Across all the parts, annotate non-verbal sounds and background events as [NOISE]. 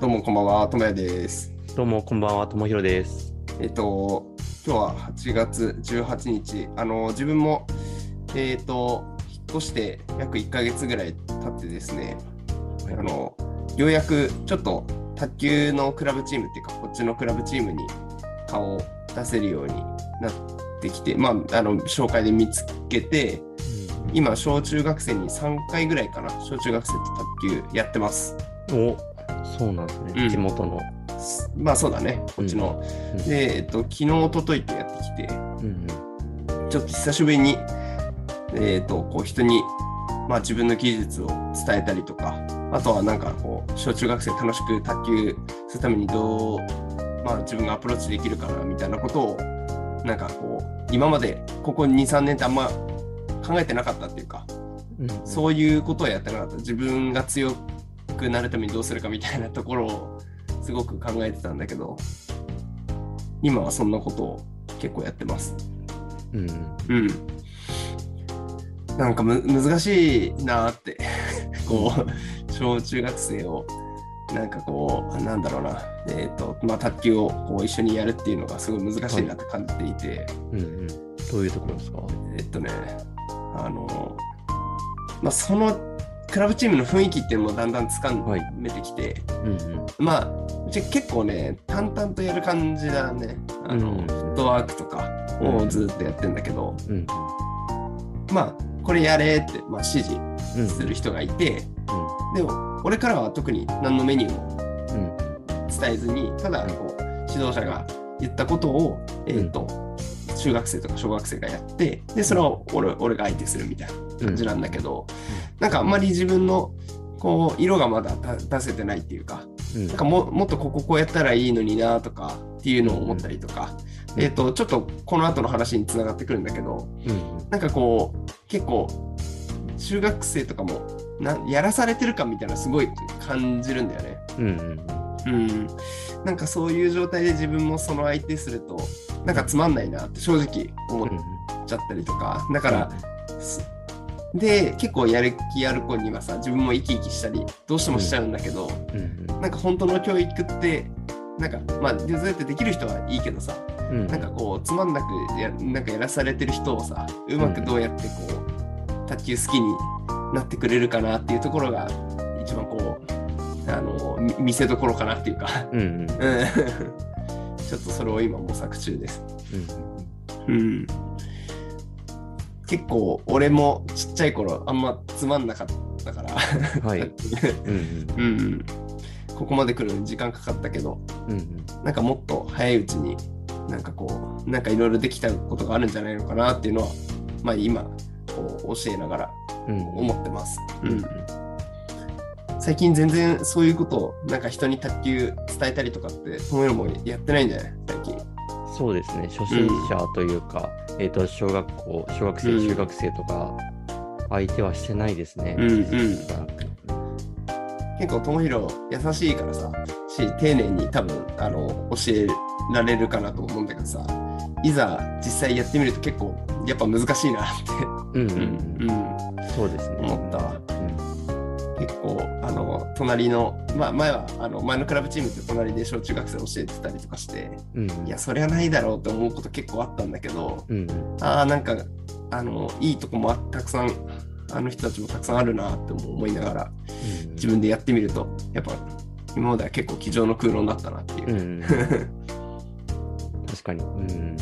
どうもこんばんは、ともやです。どうも、こんばんは、ともひろです。えっと、今日は8月18日、あの、自分も、えっと、引っ越して約1ヶ月ぐらい経ってですね、あの、ようやくちょっと卓球のクラブチームっていうか、こっちのクラブチームに顔を出せるようになってきて、まあ、あの、紹介で見つけて、今、小中学生に3回ぐらいかな、小中学生と卓球やってます。お、そうなんですね、うん。地元の。まあそうだね、こっちの。うん。で、えっと、昨日、一昨日とやってきて、うんちょっと久しぶりに、えっと、こう人に、まあ自分の技術を伝えたりとか、あとはなんかこう、小中学生楽しく卓球するためにどう、まあ自分がアプローチできるかなみたいなことを、なんかこう、今までここ2、3年ってあんま考えてなかったっていうか、うんうん。そういうことをやってなかった。自分が強くなるためにどうするかみたいなところをすごく考えてたんだけど、今はそんなことを結構やってます。うん。うん。なんかむ難しいなーって、こう、小中学生を、なんかこう、なんだろうな、えっ、と、まあ、卓球をこう一緒にやるっていうのがすごい難しいなって感じていて、うんうん。どういうところですか？えっとね、あの、まあ、そのクラブチームの雰囲気っていうのもだんだんつかめてきて、うんうん。まあ、うち結構ね、淡々とやる感じだね。あの、うんフットワークとかをずっとやってんだけど、うんまあ、これやれって、まあ、指示うんする人がいて、でも、俺からは特に何のメニューもうん。伝えずに、ただ、こう、指導者が言ったことを、えっ、と、中学生とか小学生がやって、で、それを俺俺が相手するみたいな感じなんだけど、なんかあんまり自分の、こう、色がまだ出出せてないっていうか、うん。なんかももっとこここうやったらいいのになとかっていうのを思ったりとか、うん。えっ、と、ちょっとこの後の話につながってくるんだけど、うん。なんかこう、結構、中学生とかもな、やらされてる感みたいなのすごい感じるんだよね。うんうんうん。なんかそういう状態で自分もその相手すると、なんかつまんないなって正直思っちゃったりとか、だから、すで、結構やる気ある子にはさ、自分も生き生きしたり、どうしてもしちゃうんだけど、うん。うん。なんか本当の教育って、なんか、まあ、そうやってできる人はいいけどさ、うん。なんかこう、つまんなくやなんかやらされてる人をさ、うまくどうやってこう、卓球好きになってくれるかなっていうところが、一番こう、あの、み見せどころかなっていうか、うん [LAUGHS] ちょっとそれを今模索中です。うん。うん。結構、俺もちっちゃい頃、あんまつまんなかったから、はい。[LAUGHS] うんうん。うん、ここまで来るのに時間かかったけど、うんうん。なんかもっと早いうちに、なんかこう、なんかいろいろできたことがあるんじゃないのかなっていうのは、まあ今、こう教えながらうん思ってます。ううん。ん、最近全然そういうことを、なんか人に卓球伝えたりとかって、そういうのもやってないんじゃない？最近。そうですね。初心者というか、えっと小学校小学生うん。中学生とか相手はしてないですね。うんうん。結構、ともひろ優しいからさ、し、丁寧に多分、あの、教えられるかなと思うんだけどさ、いざ実際やってみると結構、やっぱ難しいなって、うんううん。うんん、そうですね。思った隣の、まあ、前は、あの、前のクラブチームって隣で小中学生教えてたりとかして、うん。いや、そりゃないだろうって思うこと結構あったんだけど、うん。うんああ、なんか、あの、いいとこもあたくさん、あの人たちもたくさんあるなって思いながら、うん。自分でやってみると、やっぱ、今までは結構机上の空論だったなっていう。う。ん。[LAUGHS] 確かに、うん、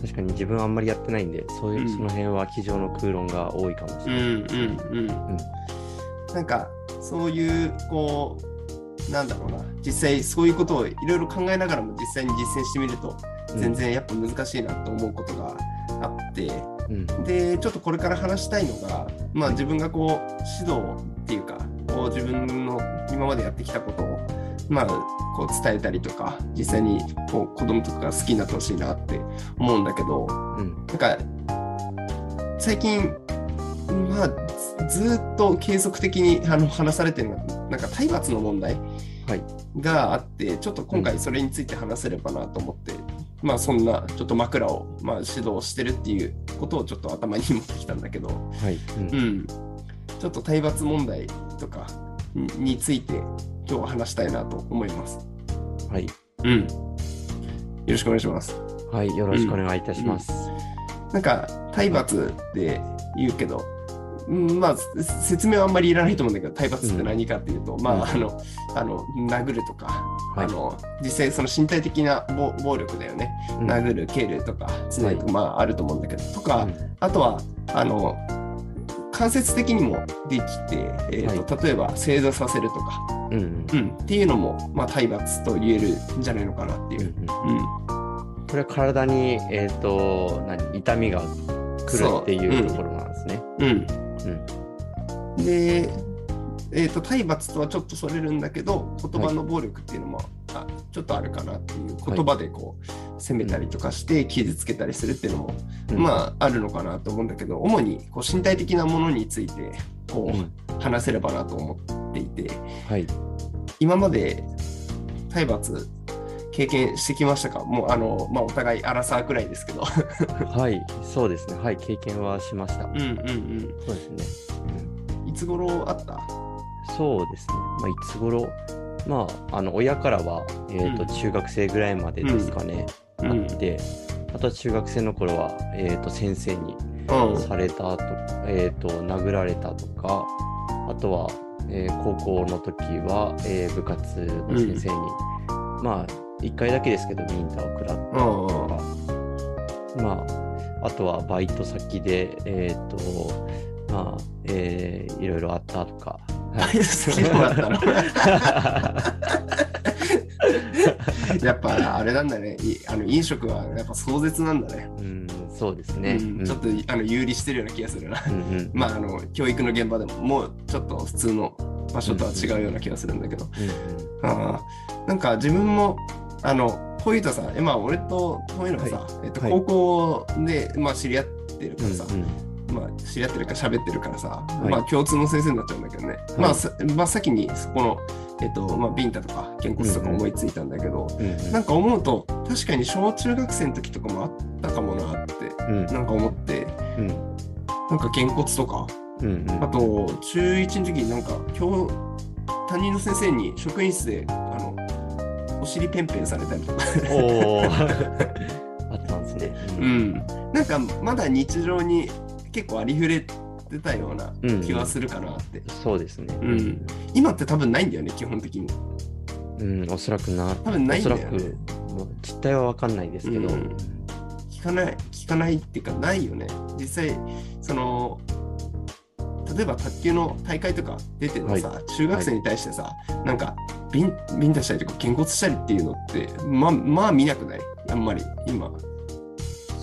確かに自分はあんまりやってないんで、そういう、うん。その辺は机上の空論が多いかもしうんれない。うん。うん。なんか、そういう、こう、なんだろうな、実際そういうことをいろいろ考えながらも実際に実践してみると、全然やっぱ難しいなと思うことがあって、うん。で、ちょっとこれから話したいのが、まあ自分がこう、指導っていうか、こう自分の今までやってきたことを、まあ、こう伝えたりとか、実際にこう子供とかが好きになってほしいなって思うんだけど、うん。なんか、最近、まあ、ずずっと継続的にあの話されてるなんか体罰の問題はい。があって、ちょっと今回それについて話せればなと思って、まあそんなちょっと枕を、まあ、指導してるっていうことをちょっと頭に持ってきたんだけど、はい。うんうん、ちょっと体罰問題とかにについて今日は話したいなと思います。はい。うん。よろしくお願いします。はい。よろしくお願いいたします。なんか体罰って言うけど、うんまあせ説明はあんまりいらないと思うんだけど体罰って何かっていうと、まうん。ああのあの殴るとか、はい。あの実際その身体的な暴暴力だよね、うん。殴る蹴るとかつねとか、まああると思うんだけどとか、うん。あとはあの間接的にもできて、えーと例えば正座させるとか、うん。うん、っていうのも、まあ、体罰と言えるんじゃないのかなってうんいう。うんうん。これは体に、えっ、と、何、痛みが来るっていうところなんですね。うんうん。で、えー、と体罰とはちょっとそれるんだけど言葉の暴力っていうのも、あちょっとあるかなっていう言葉でこう、責めたりとかして傷つけたりするっていうのも、うんまああるのかなと思うんだけど主にこう身体的なものについてこう、うん話せればなと思っていてはい。今まで体罰経験してきましたか？もうあの、まあ、お互いアラサーくらいですけどはい。そうですね。はい。経験はしました。うんうんそうですね。つ頃あった？そうですね。まあ、いつ頃、まあ、あの、親からは、えっ、と、うん。中学生ぐらいまでですかね。うん。あって、あとは中学生の頃は、えっ、と、先生にうん。されたと、えっ、と、殴られたとか、あとは、えー高校の時は、えー部活の先生に、まあ、一回だけですけど、ビンタを食らったとか、まあ、あとはバイト先で、えっ、と、まあ、えーいろいろあったとか。[LAUGHS] ったの。[LAUGHS] やっぱあれなんだね。いあの飲食はやっぱ壮絶なんだね、うん、そうですね。うんちょっとあの有利してるような気がするな。うんうん。まああの教育の現場でももうちょっと普通の場所とは違うような気がするんだけど、うんあーなんか自分もあのこういうとさ今俺とこういうのがさ、えっと、はい。高校で、まあ、知り合ってるからさ、うんまあ、知り合ってるか喋ってるからさ、い。まあ共通の先生になっちゃうんだけどね、い。まあさ真っ先にそこの、えっとまあ、ビンタとかげんこつとか思いついたんだけど、うんうんなんか思うと確かに小中学生の時とかもあったかもなってうん。なんか思ってうん。なんかげんこつとかうんうん。あと中1の時になんか今日担任の先生に職員室であのお尻ペンペンされたりとか。[LAUGHS] あったんですね。う。ん。なんかまだ日常に結構ありふれてたような気はするかなって、そうですね。うん。今って多分ないんだよね基本的に。うん、おそらくな。多分ないんだよね。実態はわかんないですけど。うん。聞かない聞かないっていうかないよね。実際その例えば卓球の大会とか出てもさ、中学生に対してさなんかビンビンタしたりとかげんこつしたりっていうのってまあまあ見なくない？あんまり今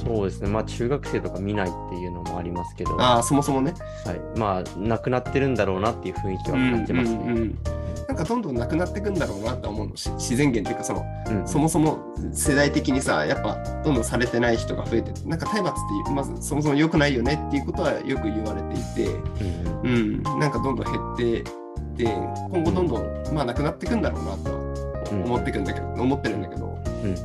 そうですね。まあ、中学生とか見ないっていうのもありますけど、はああそもそもね。い。まあ、なくなってるんだろうなっていう雰囲気は感じますね。うんうんうん。なんかどんどんなくなっていくんだろうなと思うの。し自然源っていうかそのうん。そもそも世代的にさやっぱどんどんされてない人が増えてなんか体罰ってまずそもそも良くないよねっていうことはよく言われていて、うんうん、なんかどんどん減ってって今後どんどん、まあなくなっていくんだろうなとはうん思ってくんだけど、思ってるんだけど。うん。な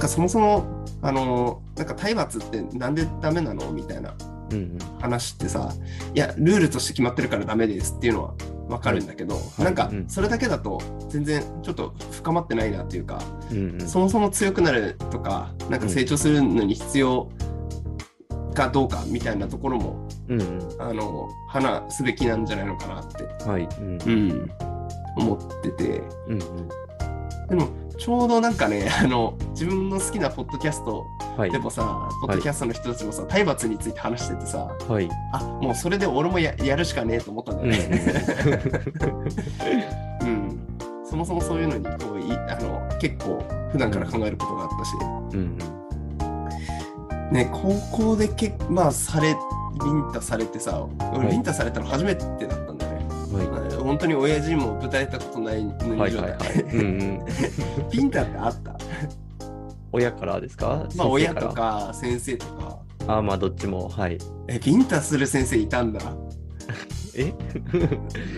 んかそもそもあのなんか体罰ってなんでダメなの？みたいなうんうん。話ってさいやルールとして決まってるからダメですっていうのは分かるんだけど、い。なんかうん。それだけだと全然ちょっと深まってないなっていうか、うんうん。そもそも強くなるとかなんか成長するのに必要かどうかみたいなところもうんうん。あの話すべきなんじゃないのかなって、はい。うん。うん、思ってて。うんうん。でもちょうどなんかね [LAUGHS] あの自分の好きなポッドキャストはい。で。もさ、ポッドキャストの人たちもさ体罰について話しててさはい。あもうそれで俺もややるしかねえと思ったんだよね。[LAUGHS] うん、そもそもそういうのにこういあの結構普段から考えることがあったし、うんね、高校でけまあされビンタされてさ俺はい。ビンタされたの初めてだったんだ本当に親父にもぶたれたことないのい。にはいはいはい。うんうん。ビンタってあった？親からですか？まあ親とか先生とか。あまあどっちも。はい。え、ビンタする先生いたんだ。え？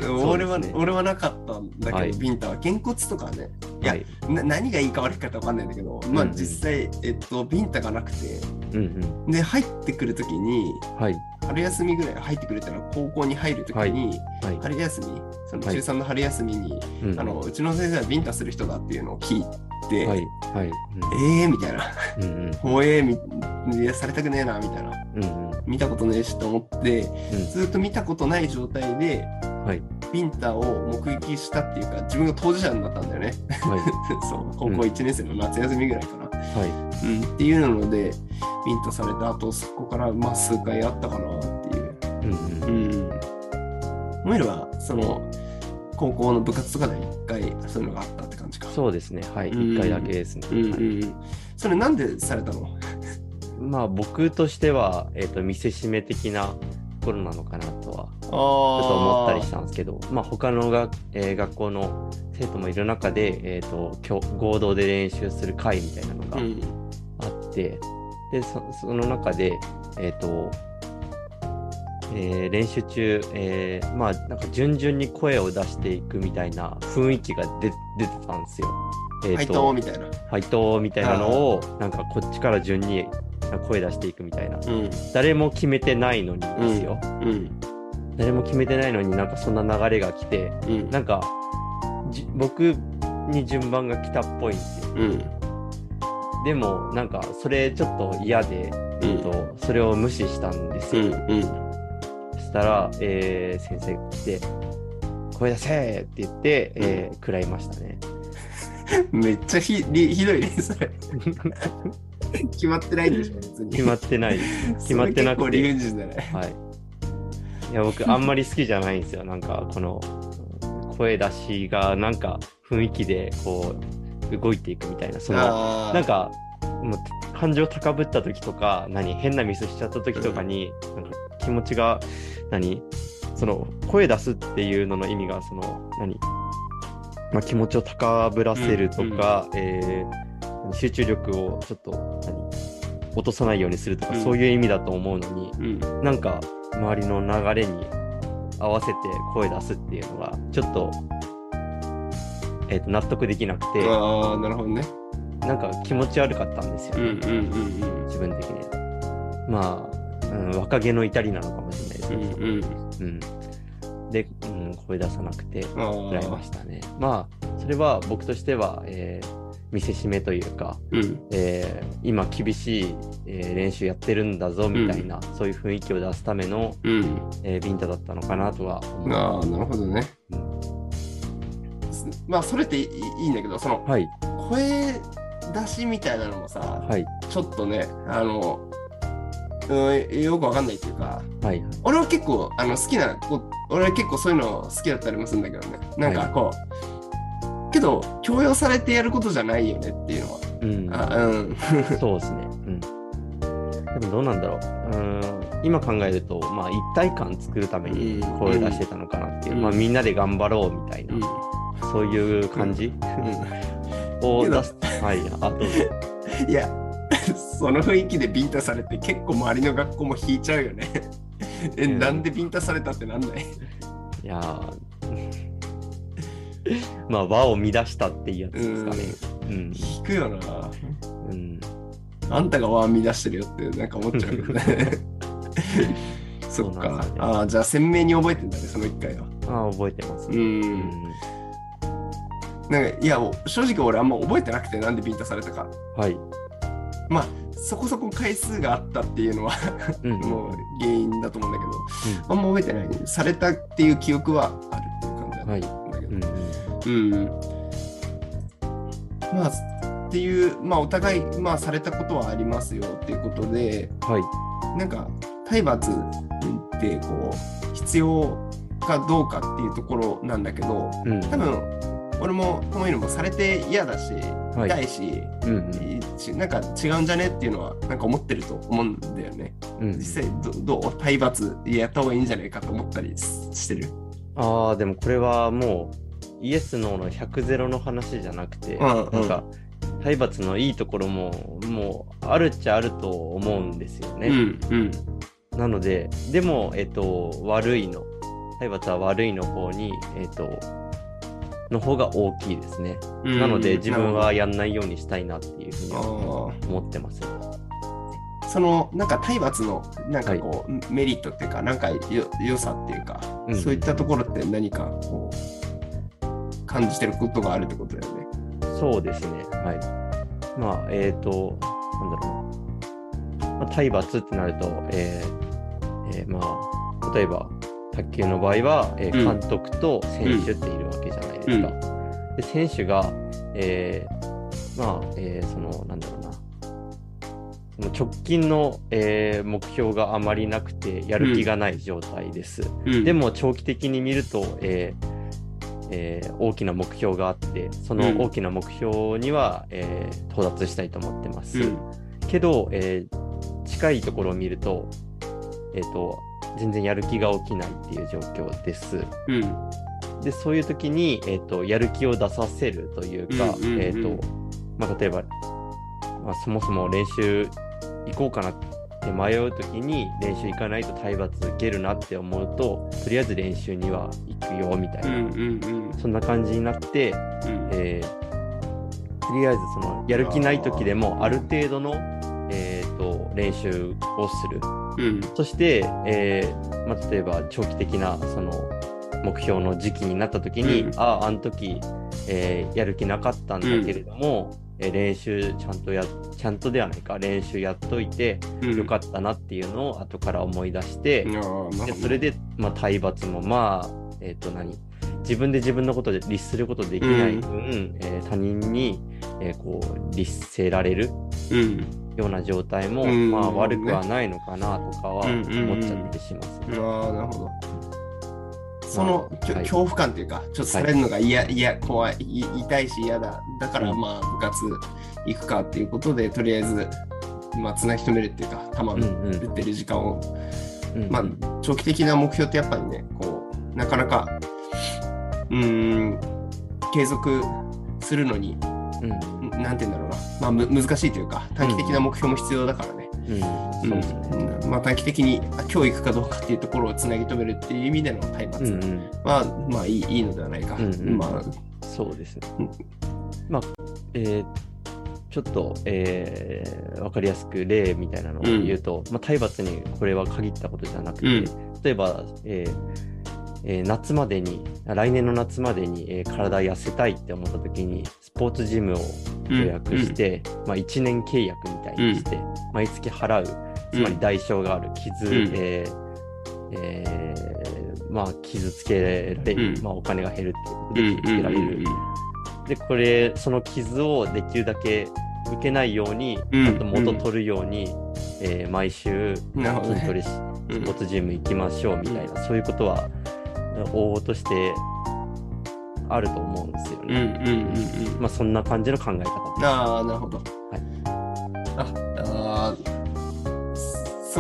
[LAUGHS] 俺は、ね俺はなかったんだけど、はいビンタは。げんこつとかね。いやはい。な何がいいか悪いかわかんないんだけど、まあうんうん実際、えっと、ビンタがなくて、うんうん。で、入ってくるときに、はい。春休みぐらい入ってくるってのは高校に入るときに、はい。春休み、そのはい中3の春休みに、うんあのうちの先生はビンタする人だっていうのを聞いて、はい。はい。えーみたいな、うん。うんうん。[LAUGHS] ほえーみいやされたくねえなみたいな、うんうん。見たことねえしと思って、うんずっと見たことない状態で、はい。ビンタを目撃したっていうか、自分が当事者になったんだよね。はい。[LAUGHS] そう、高校1年生の夏休みぐらいかな。はうん、っていうので、ビンタされた後、そこからまあ数回あったかなっていう。い。うんううん。ん。モエルは、その、高校の部活とかで一回そういうのがあったって感じか。そうですね。はい。うん一回だけですね。うんうはいんうん。それなんでされたの？[LAUGHS] まあ僕としては、えっ、と、見せしめ的なところなのかなとは、あちょっと思ったりしたんですけど、まあ他のが、えー学校の生徒もいる中で、えっ、と、今日合同で練習する会みたいなのがうん。あって、で、そその中で、えっ、と、えー練習中、えーまあなんか順々に声を出していくみたいな雰囲気が出出てたんですよ。え配ーと当みたいな。配当みたいなのをなんかこっちから順に声出していくみたいなうん。誰も決めてないのにですよ、うん。誰も決めてないのになんかそんな流れが来てうん。なんかじ僕に順番が来たっぽいんですようん。でもなんかそれちょっと嫌で、うんえっとそれを無視したんですよ、したら、えー先生が来て「声出せ!」って言って、えー食らいましたね [LAUGHS] めっちゃひりひどいね、それ。[LAUGHS] 決まってないんでしょ、別に。決まってない [LAUGHS] 決まってなくて理不尽だね。はい。いや、僕、あんまり好きじゃないんですよ。なんか、この、声出しが、なんか、雰囲気で、こう、動いていくみたいな、その、なん、か、もう、感情高ぶった時とか、何、変なミスしちゃった時とかに、なんか、気持ちが、何、その、声出すっていうのの意味が、その、何、まあ、気持ちを高ぶらせるとか、えー集中力をちょっと、何、落とさないようにするとか、うん。そういう意味だと思うのに、うん。なんか周りの流れに合わせて声出すっていうのがちょっと,、えーと納得できなくてああ、なるほどね。なんか気持ち悪かったんですよ、うんうんうん。自分的に。まあ、うん、若気の至りなのかもしれないですうん。ね、うんうん。うんで、うん、声出さなくてあ食らいまあ。したねまあそれは僕としては、えー見せしめというか、うん。えー今厳しい、えー練習やってるんだぞみたいな、そういう雰囲気を出すための、うん。えービンタだったのかなとは思いああ、ます。なるほどね。うんまあ、それっていいいいんだけど、その、はい、声出しみたいなのもさ、はい、ちょっとね、あの、うん、よくわかんないっていうか、はい、俺は結構あの好きな俺は結構そういうの好きだったりもするんだけどね。なんかこう、けど強要されてやることじゃないよねっていうのは。うん、あうん。[LAUGHS] [LAUGHS] そうですね。うん。でもどうなんだろう。うん、今考えると、まあ、一体感作るためにうん。声出してたのかなっていう、うん。まあ、みんなで頑張ろうみたいな、うん。そういう感じ、[LAUGHS] を出す。はい、あ、どうぞ。いやその雰囲気でビンタされて結構周りの学校も引いちゃうよね。[LAUGHS] え、うん。なんでビンタされたってなんない？いやー。[LAUGHS] まあ、輪を乱したっていうやつですかね。うん。引くよな。うん。あんたがワン乱してるよってなんか思っちゃうけどね。[LAUGHS] そっか。ね。ああじゃあ鮮明に覚えてんだねその一回は。ああ、覚えてます。うね。うんん。なんかいや正直俺あんま覚えてなくてなんでビンタされたか。はい。まあそこそこ回数があったっていうのはうん。[LAUGHS] もう原因だと思うんだけどあんま覚えてないされたっていう記憶はあるっていう感じだったはい。んだけどうん。うん、まあっていうまあお互いまあされたことはありますよっていうことではい。なんか体罰ってこう必要かどうかっていうところなんだけどうん。多分俺もこういうのもされて嫌だし、はい痛いしうんうん。しなんか違うんじゃねっていうのはなんか思ってると思うんだよね。うん。実際どどう体罰やった方がいいんじゃないかと思ったりししてる。ああ、でもこれはもう、イエス・ノーの100ゼロの話じゃなくて、うんうんなんか、体罰のいいところも、もう、あるっちゃあると思うんですよね。うんうんなので、でも、えっと、悪いの、体罰は悪いの方に、えっと、の方が大きいですね。うんなので、自分はやんないようにしたいなっていうふうに思ってます。そのなんか体罰のなんかこう、メリットっていうかなんかよ良さっていうか、うんそういったところって何かこう感じてることがあるってことだよね。そうですね。はい。まあ、えっ、と、なんだろうな。まあ、体罰ってなると、えーえーまあ、例えば、卓球の場合は、えーうん監督と選手っているわけないですか。で、選手が、えーまあ、えーその、なんだろうな。直近の、えー目標があまりなくて、やる気がない状態です。うんでも長期的に見ると、えーえー大きな目標があってその大きな目標には、えー到達したいと思ってます。うんけど、えー近いところを見ると,、えー、と全然やる気が起きないっていう状況です。うんでそういう時に、えー、とやる気を出させるというか、うんうんうん。えーとまあ、例えば、まあ、そもそも練習行こうかなって迷う時に練習行かないと体罰受けるなって思うととりあえず練習には行くよみたいな、うんうんそんな感じになって、うん。えーとりあえずそのやる気ない時でもある程度の、えー、と練習をする。うん。そして、えーまあ、例えば長期的なその目標の時期になった時に、うん。あああの時、えーやる気なかったんだけれども、えー練習ちゃんとやちゃんとではないか練習やっといてうん。よかったなっていうのを後から思い出して、でそれで、まあ、体罰もまあえっ、と何自分で自分のことで律することできない分、えー他人に、えーこう律せられるうん。ような状態も、うん。まあ悪くはないのかなとかはうんうんうん。思っちゃってしますね。ああ、なるほど。その、きょはい。恐怖感っていうか、ちょっとされるのが嫌、嫌、怖い、い痛いし嫌だ。だから、うん。まあ、部活行くかっていうことで、とりあえず、まあ、つなぎ止めるっていうか、球うんうん。打ってる時間を、うんまあ、長期的な目標ってやっぱりね、こう、なかなか、うーん、継続するのに、うん。んなんて言うんだろうな、まあ、む難しいというか、短期的な目標も必要だからね。うんそうん。まあ、短期的にあ今日行くかどうかっていうところをつなぎ止めるっていう意味での体罰うんうん。は、まあいいいいのではないか。うんうん。まあ、そうですね。うん。まあ、えーちょっと、えー、わかりやすく例みたいなのを言うと、まあ、体罰にこれは限ったことじゃなくて、うん。例えば、えーえー夏までに、来年の夏までに、えー体痩せたいって思った時に、スポーツジムを予約して、まあ、1年契約みたいにして、毎月払う、つまり代償がある傷、うん。えーえーまあ、傷つけられる、うん。まあ、お金が減るっていうことうんで傷つけられる。で、これ、その傷をできるだけ受けないように、うん。ちゃんと元取るように、えー毎週なるほどね。筋トレし、うん。スポーツジム行きましょうみたいな、そういうことは、往々としてあると思うんですようんうんね。うんうん。まあ、そんな感じの考え方です。ああ、なるほど。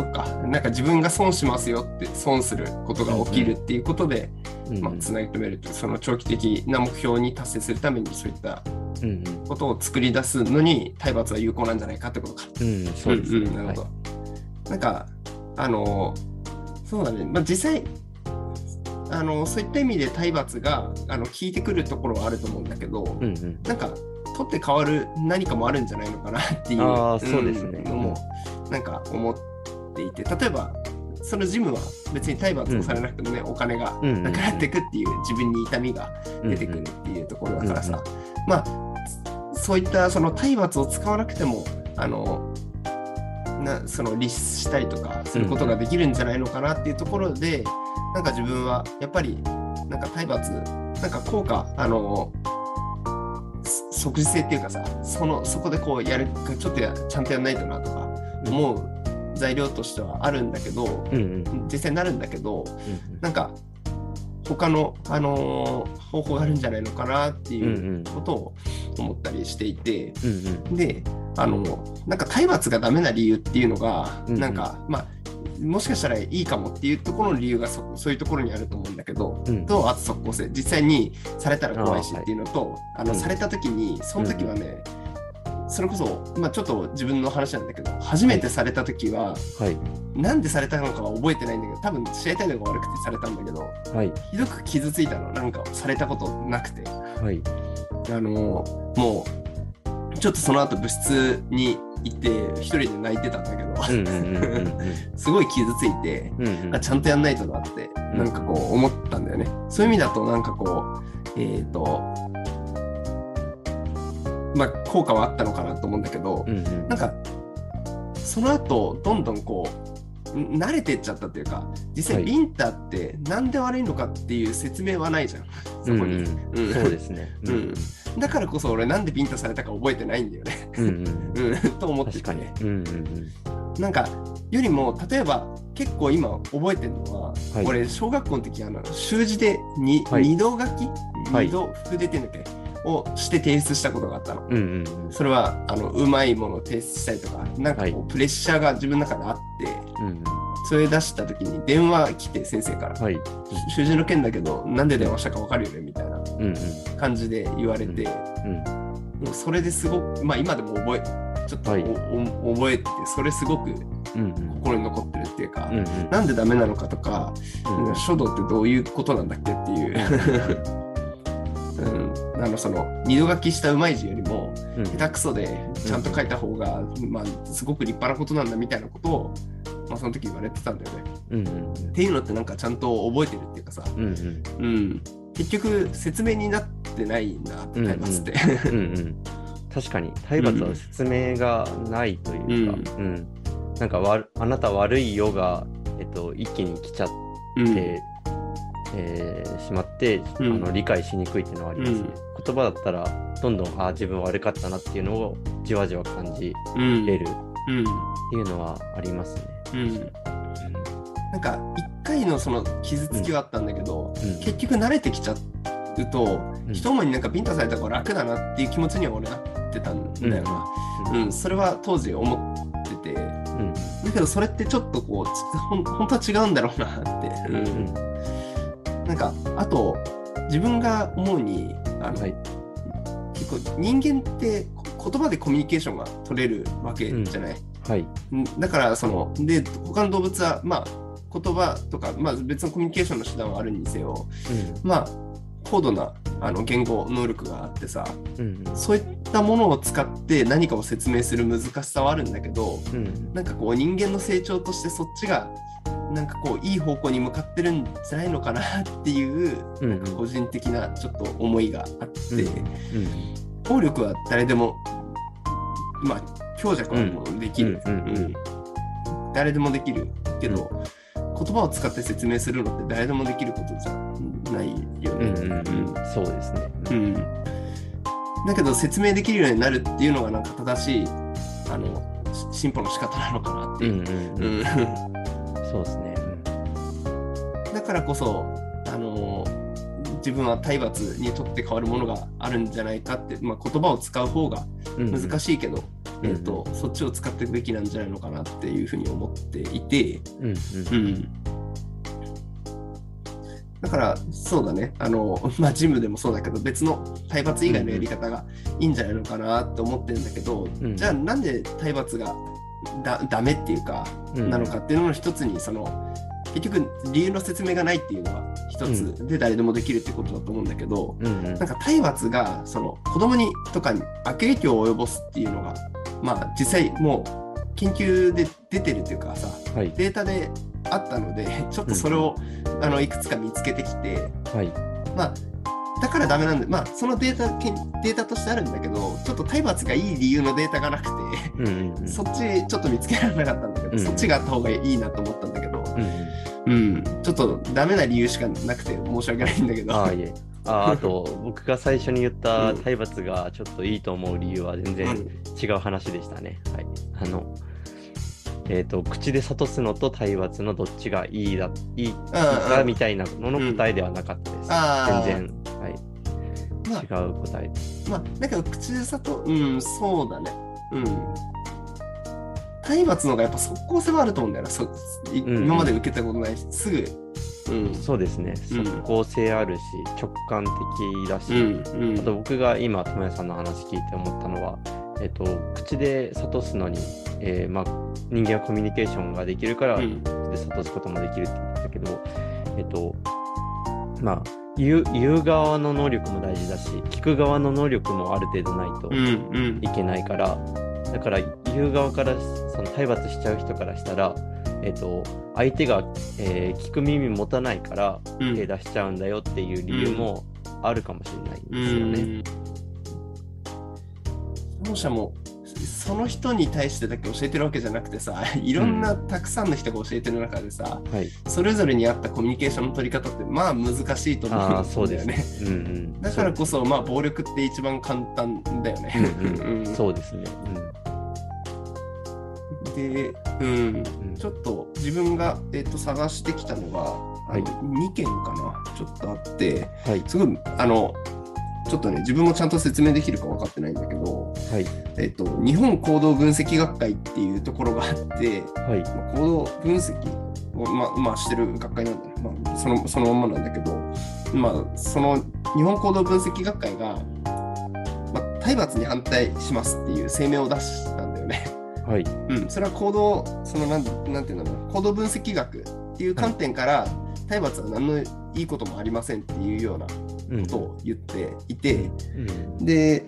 そっか。なんか自分が損しますよって、損することが起きるっていうことで、うんまあ、つなぎ止めるという、その長期的な目標に達成するために、そういったうんうん。ことを作り出すのに、体罰は有効なんじゃないかってことか。うん、そうですね。んんなるほど。なんか、あの、そうだね、まあ、実際、あのそういった意味で体罰があの効いてくるところはあると思うんだけど、はいうんうん。なんか、取って変わる何かもあるんじゃないのかなっていう。そうですね。んのも、なんか思っていて、例えば、そのジムは別に体罰をされなくてもね、お金がうんうんうん。なくなっていくっていう自分に痛みが出てくるっていうところだからさ、うんまあそういったその体罰を使わなくてもあのなその律したりとかすることができるんじゃないのかなっていうところで、なんか自分はやっぱりなんか体罰なんか効果あのそ即時性っていうかさそのそこでこうやるちょっとやちゃんとやんないとなとか思う材料としてはあるんだけど、うんうん。実際になるんだけど、うんなんか他の、あのー方法があるんじゃないのかなってうんういうん。ことを思ったりしていて、うんうん。であのなんか体罰がダメな理由っていうのが、うんうん。なんかまあもしかしたらいいかもっていうところの理由がそそういうところにあると思うんだけど、うん。とあと即効性。実際にされたら怖いしっていうのとあの、うん。された時にその時はね、それこそ、まあ、ちょっと自分の話なんだけど初めてされた時は、はい。なんでされたのかは覚えてないんだけど多分試合態度が悪くてされたんだけどはい。ひどく傷ついたのなんかされたことなくて。はい。あのもうちょっとその後部室に行って一人で泣いてたんだけど、すごい傷ついて、うんうん。ちゃんとやんないとなってなんかこう思ったんだよね。そういう意味だとなんかこうえっ、とまあ効果はあったのかなと思うんだけど、うんうん。なんかその後どんどんこうん慣れてっちゃったっていうか実際はい。ビンタってなんで悪いのかっていう説明はないじゃん。そこに、うんうん。うん。そうですね。[LAUGHS] うんだからこそ俺なんでビンタされたか覚えてないんだよね、うんうん。[LAUGHS] うん、と思ってて。確かに。うんうんなんかよりも例えば結構今覚えてるのは、はい。俺小学校の時あの習字でに、はい。二度書き？はい。二度服出てんだっけ？をして提出したことがあったの。うんうんうん。それはあのうまいものを提出したりとかなんかこう、はプレッシャーが自分の中であってうんそれ出した時に電話来て先生からうんはい。「習字の件だけどなんで電話したか分かるよね」みたいな感じで言われて、うんもうそれですごくまあ今でも覚えちょっとお、はい。お覚えててそれすごく心に残ってるっていうか、うんうん。なんでダメなのかとか、うん書道ってどういうことなんだっけっていう、うん、[LAUGHS] あのその二度書きしたうまい字よりもうん。下手くそでちゃんと書いた方が、まあ、すごく立派なことなんだみたいなことを、まあ、その時言われてたんだよね。うんうんっていうのってなんかちゃんと覚えてるっていうかさ、うんうん。うん、結局説明になってないんだって。体罰って。うんうん確かに。体罰は説明がないというか、うん。なんかわあなた悪いよが、えっと、一気に来ちゃっうん。て、えーしまって、うん。あの理解しにくいっていうのはありますね。言葉だったらどんどんあ自分悪かったなっていうのをじわじわ感じうん。れる。っうん。ていうのはありますね。うん。なんか一回のその傷つきはあったんだけど、うん。結局慣れてきちゃうと、うん。一思いになんかビンタされた方が楽だなっていう気持ちには俺なってたんだよな。うん。うん、それは当時思ってて、だうん。けどそれってちょっとこう、つほん本当は違うんだろうなって。うんうん。なんか、あと、自分が思うに、あの、はい。結構人間ってこ言葉でコミュニケーションが取れるわけじゃない。はい。んだからそので他の動物はまあ言葉とか、まあ、別のコミュニケーションの手段はあるにせよまあ高度なあの言語能力があってさうんうん。そういったものを使って何かを説明する難しさはあるんだけどうん。なんかこう人間の成長としてそっちがなんかこういい方向に向かってるんじゃないのかなっていううんなんか個人的なちょっと思いがあって、うんうん効力は誰でもまあ強弱はもうできる、誰でもできるけど、言葉を使って説明するのって誰でもできることじゃないよね。うんうんうん。そうですね。うん。だけど説明できるようになるっていうのがなんか正しいあのし進歩の仕方なのかなっていう。うんうんうん。うんそうですね。だからこそあの自分は体罰にとって変わるものがあるんじゃないかって、まあ、言葉を使う方がうん。難しいけど、うん。えーとそっちを使っていくべきなんじゃないのかなっていうふうに思っていて、うんうん。うん、だからそうだね。あの、まあ、ジムでもそうだけど別の体罰以外のやり方がいいんじゃないのかなって思ってるんだけど、うん。じゃあなんで体罰がだダメっていうか、うん。なのかっていうのの一つにその結局理由の説明がないっていうのは一つで誰でもできるってことだと思うんだけど、うんうん。なんか体罰がその子供にとかに悪影響を及ぼすっていうのがまあ実際もう研究で出てるっていうかさはい。データであったのでちょっとそれを、あのいくつか見つけてきてはい。まあだからダメなんでまあそのデータデータとしてあるんだけどちょっと体罰がいい理由のデータがなくて、うんうんうんそっちちょっと見つけられなかったんだけど、うんそっちがあった方がいいなと思ったんだけど、うんうんうん、ちょっとダメな理由しかなくて申し訳ないんだけど。ああ、いえ。ああと、僕が最初に言ったうん体罰がちょっといいと思う理由は全然違う話でしたね。はい。あの、えっ、と、口で諭すのと体罰のどっちがいいだ、いいかみたいなのの答えではなかったです。あー全然、はい。まあ違う答え。まあ、だけど口でさと、うん、そうだね。うん。体罰の方がやっぱ即効性はあると思うんだよな。そ今まで受けたことないし、すぐ。うん。そうですね。うん即効性あるし、直感的だし、うん。うん。あと僕が今、智也さんの話聞いて思ったのは、えっと、口で諭すのに、えーまあ、人間はコミュニケーションができるから、うん口で諭すこともできるって言ってたけど、えっと、まあ、言う言う側の能力も大事だし、聞く側の能力もある程度ないとうん。うんいけないから、だから言う側からその体罰しちゃう人からしたら、えっと相手が、えー聞く耳持たないからうん手出しちゃうんだよっていう理由もあるかもしれないんですよね。うん保護者もその人に対してだけ教えてるわけじゃなくてさいろんなたくさんの人が教えてる中でさ、はい。それぞれに合ったコミュニケーションの取り方ってまあ難しいと思うんだよね。[LAUGHS] うんうん。だからこそまあ暴力って一番簡単だよね。うんうん、そうですね。で、うん、うんうんちょっと自分が、えっと探してきたのが、あのはい2件かなちょっとあってはいすごいあのちょっとね自分もちゃんと説明できるか分かってないんだけど、はい。えっと、日本行動分析学会っていうところがあって、はい。まあ行動分析を、まあまあ、してる学会なんだね、まあ、そのそのまんまなんだけど、まあ、その日本行動分析学会が、まあ、体罰に反対しますっていう声明を出したんだよね。はい。うん、それは行動、そのなんなんていうんだろう、行動分析学っていう観点から、体罰は何のいいこともありませんっていうようなこうん。とを言っていて、うん。で、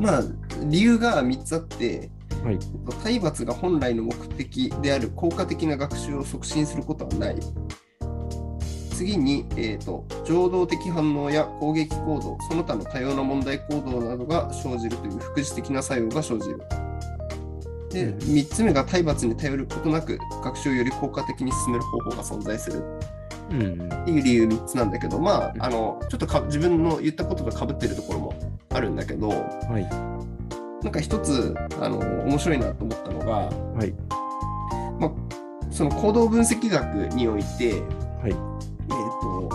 まあ、理由が3つあって、はい。体罰が本来の目的である効果的な学習を促進することはない。次に、えーと、情動的反応や攻撃行動、その他の多様な問題行動などが生じるという副次的な作用が生じる。で、うん。3つ目が体罰に頼ることなく学習をより効果的に進める方法が存在するっていう理由3つなんだけど、まあう、ん。あのちょっとか自分の言ったこととかぶってるところもあるんだけど、はい。なんか一つあの面白いなと思ったのが、はい。まあ、その行動分析学において、はい。えーと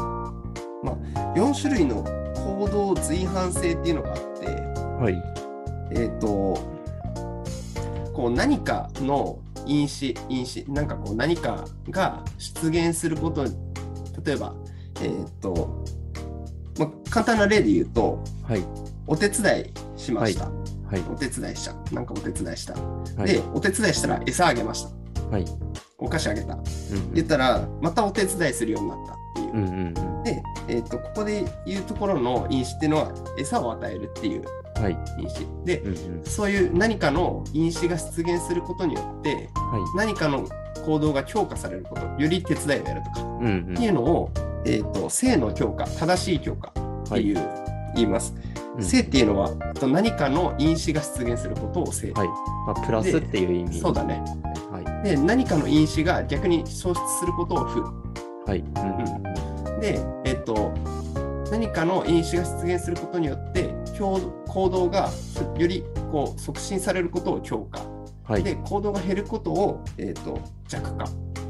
まあ、4種類の行動随伴性っていうのがあって、はい。えー、とこう何かの因子因子なんかこう何かが出現することに例えば、えーとまあ、簡単な例で言うとはい。お手伝いしました、はい。お手伝いしちゃうなんかお手伝いした、はい。でお手伝いしたら餌あげました。はい。お菓子あげた。うん言ったらまたお手伝いするようになったっていう、うんうんうん。で、えー、とここで言うところの因子っていうのは餌を与えるっていうはい。因子。でうんうん。そういう何かの因子が出現することによっては何かの行動が強化されることより手伝いをやるとかいうん。っていうのを、えー、と性の強化正しい強化っていう、言います、うん。性っていうのはえっと何かの因子が出現することを性、はい。まあプラスっていう意味。そうだね。はい。で何かの因子が逆に消失することを負はい。うんうん。で、えっと、何かの因子が出現することによって行行動がよりこう促進されることを強化はい。で行動が減ることを、えっと弱化、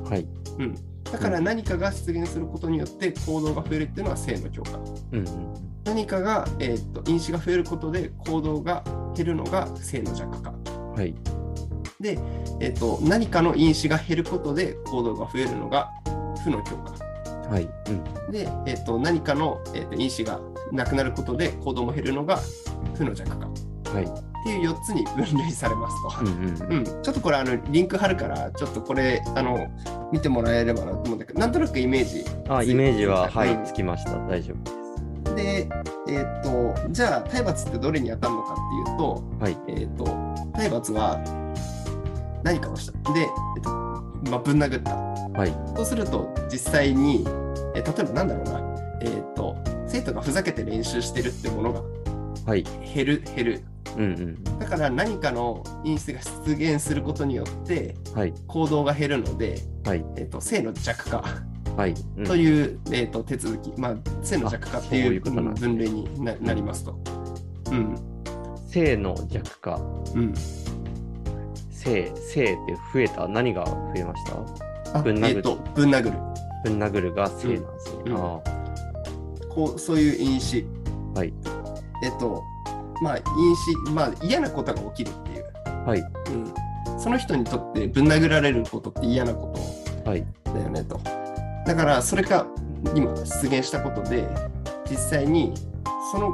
はい。うん、だから何かが出現することによって行動が増えるっていうのは性の強化。うんうん何かが、えっと因子が増えることで行動が減るのが性の弱化。はい。で、えっと何かの因子が減ることで行動が増えるのが負の強化。はい。うん。で、えっと何かの、えっと因子がなくなることで行動も減るのが負の弱化。っはいていう4つに分類されますと。うんうんうん、ちょっとこれあのリンク貼るからちょっとこれあの見てもらえればなと思うんだけどなんとなくイメージあイメージははうん。いつきました。大丈夫。ですで、えっとじゃあ体罰ってどれに当たるのかっていうと,、はい。えっと体罰は何かをした。で、えっとまあ、ぶん殴った。はい。そうすると実際に、え例えばなんだろうな、えっと生徒がふざけて練習してるってものがはい。減る減るうんうん。だから何かの因子が出現することによってはい。行動が減るので、はい。えっと性の弱化はい。うん。という、えっと手続き、まあ、性の弱化っていいう分類にななりますと。うん。性の弱化。うん、性性って増えた？何が増えました？あぶん殴る。えっとぶん殴る。ぶん殴るが性なんですね、うん。うん。あこうそういう因子。あはい。えっとまあ因子まあ嫌なことが起きるっていう、はい。うん、その人にとってぶん殴られることって嫌なことはい。だよねと。だからそれが今出現したことで実際にその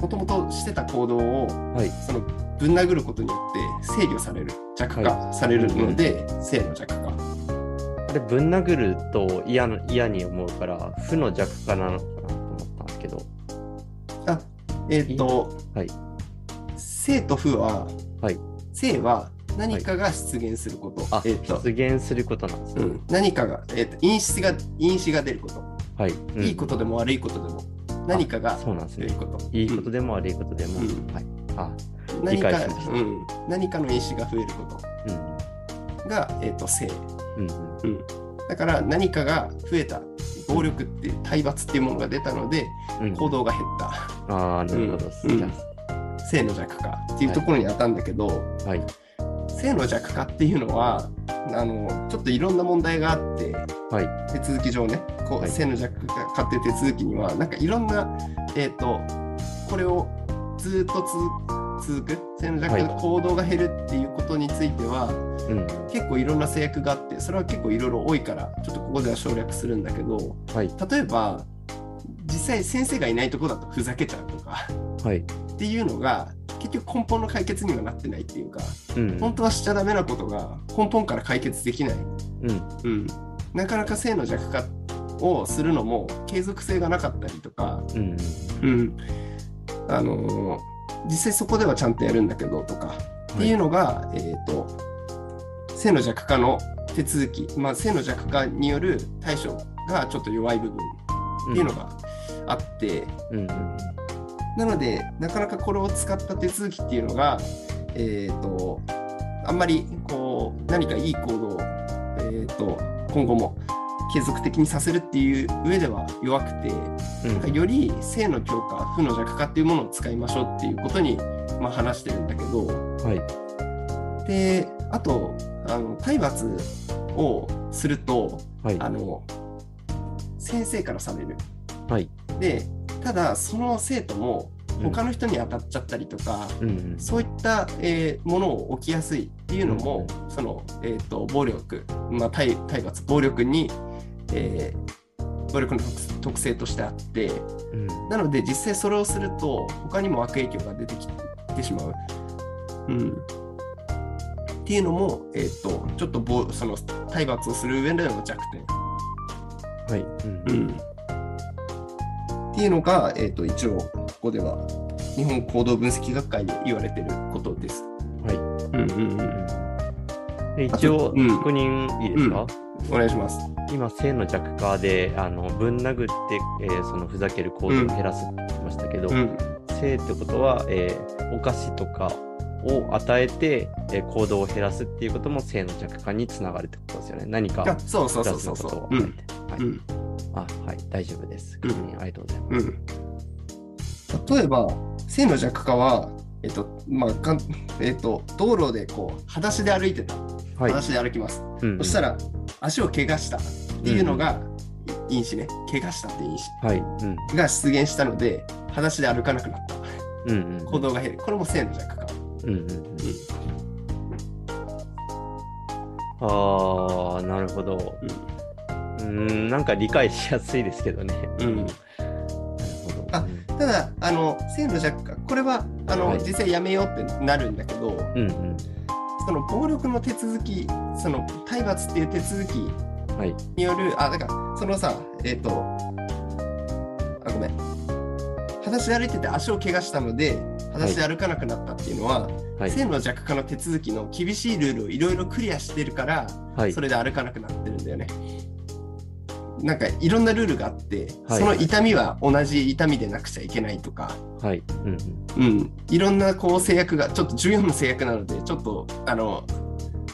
もともとしてた行動をはい。そのぶん殴ることによって制御される弱化されるので、性の弱化。あれぶん殴ると嫌な嫌に思うから負の弱化なのえっ、と、はい性と負ははい性は何かが出現すること。あ、えっと、出現することなんですね。うん、何かが、えっと、因子が、因子が出ること。はい。うんいいことでも悪いことでも、何かがそうなんですね。いいことでも悪いことでも。うんはい。あ、うん何か理解しましたうん、何かの因子が増えるこうん。とが、えっと、性。うん。うん、だから何かが増えた。暴力っていう体罰っていうものが出たのでうん。行動が減った、ああ、なるほど。うん性の弱化っていうところに当たるんだけど、あはい。性の弱化っていうのはあのちょっといろんな問題があってはい。手続き上ねこう、はい性の弱化っていう手続きにはなんかいろんな、えっとこれをずっとつ続く性の弱化ではい行動が減るっていうことについては、うん。結構いろんな制約があってそれは結構いろいろ多いからちょっとここでは省略するんだけどはい。例えば実際先生がいないとこだとふざけちゃうとかはい。っていうのが結局根本の解決にはなってないっていうかうん。本当はしちゃダメなことが根本から解決できない、うん。うん、なかなか性の弱化をするのも継続性がなかったりとか、うん。うんあのー実際そこではちゃんとやるんだけどとか、っていうのが、えー、と性の弱化の手続き、まあ、性の弱化による対処がちょっと弱い部分っていうのがあって、うん。うん。なのでなかなかこれを使った手続きっていうのが、えー、とあんまりこう何かいい行動を、えー、と今後も継続的にさせるっていう上では弱くて、うん。より性の強化負の弱化っていうものを使いましょうっていうことに、まあ、話してるんだけどはい。であとあの体罰をするとはい。あの先生からされる。はい。でただその生徒もうん他の人に当たっちゃったりとか、うん。そういった、えーものを起きやすいっていうのも、その、えー、と暴力、まあ、体体罰暴力に、えー暴力の特特性としてあってうん。なので実際それをすると他にも悪影響が出てきてしまう。うん、っていうのも、えー、とちょっと暴その体罰をする上での弱点。はい。うん。っていうのが、えー、と一応ここでは日本行動分析学会で言われてることです。はい。うんうんうん、で一応、うん確認いいですか、お願いします。今、性の弱化で、あの、ぶん殴って、えーそのふざける行動を減らすって言ってましたけど、うん性ってことは、えーお菓子とかを与えて、えー行動を減らすっていうことも性の弱化につながるってことですよね。何かあそうそうプそうそう。はいうんあ、はい、大丈夫です。うん確認ありがとうございます。うん、例えば性の弱化は、えっとまあかんえっと、道路でこう裸足で歩いてたはい。裸足で歩きます、うんそしたら足を怪我したっていうのが、因子ね怪我したっていう因子はい。うん。が出現したので裸足で歩かなくなったうんうん。行動が減るこれも性の弱化、うんうんうん。ああ、なるほど。うーん、なんか理解しやすいですけどね。うん。あただあの性の弱化これはあの、はい実際やめようってなるんだけどうんうん。その暴力の手続きその体罰っていう手続きはい。による、あ、だから、そのさ、えっ、と、あ、ごめん。裸足で歩いてて足を怪我したので、裸足で歩かなくなったっていうのは、はい。性の弱化の手続きの厳しいルールをいろいろクリアしてるから、はいそ。れで歩かなくなってるんだよね。なんかいろんなルールがあって、はい。その痛みは同じ痛みでなくちゃいけないとか、はい。うんうん。うん、いろんなこう制約が、ちょっと14の制約なので、ちょっと、あの、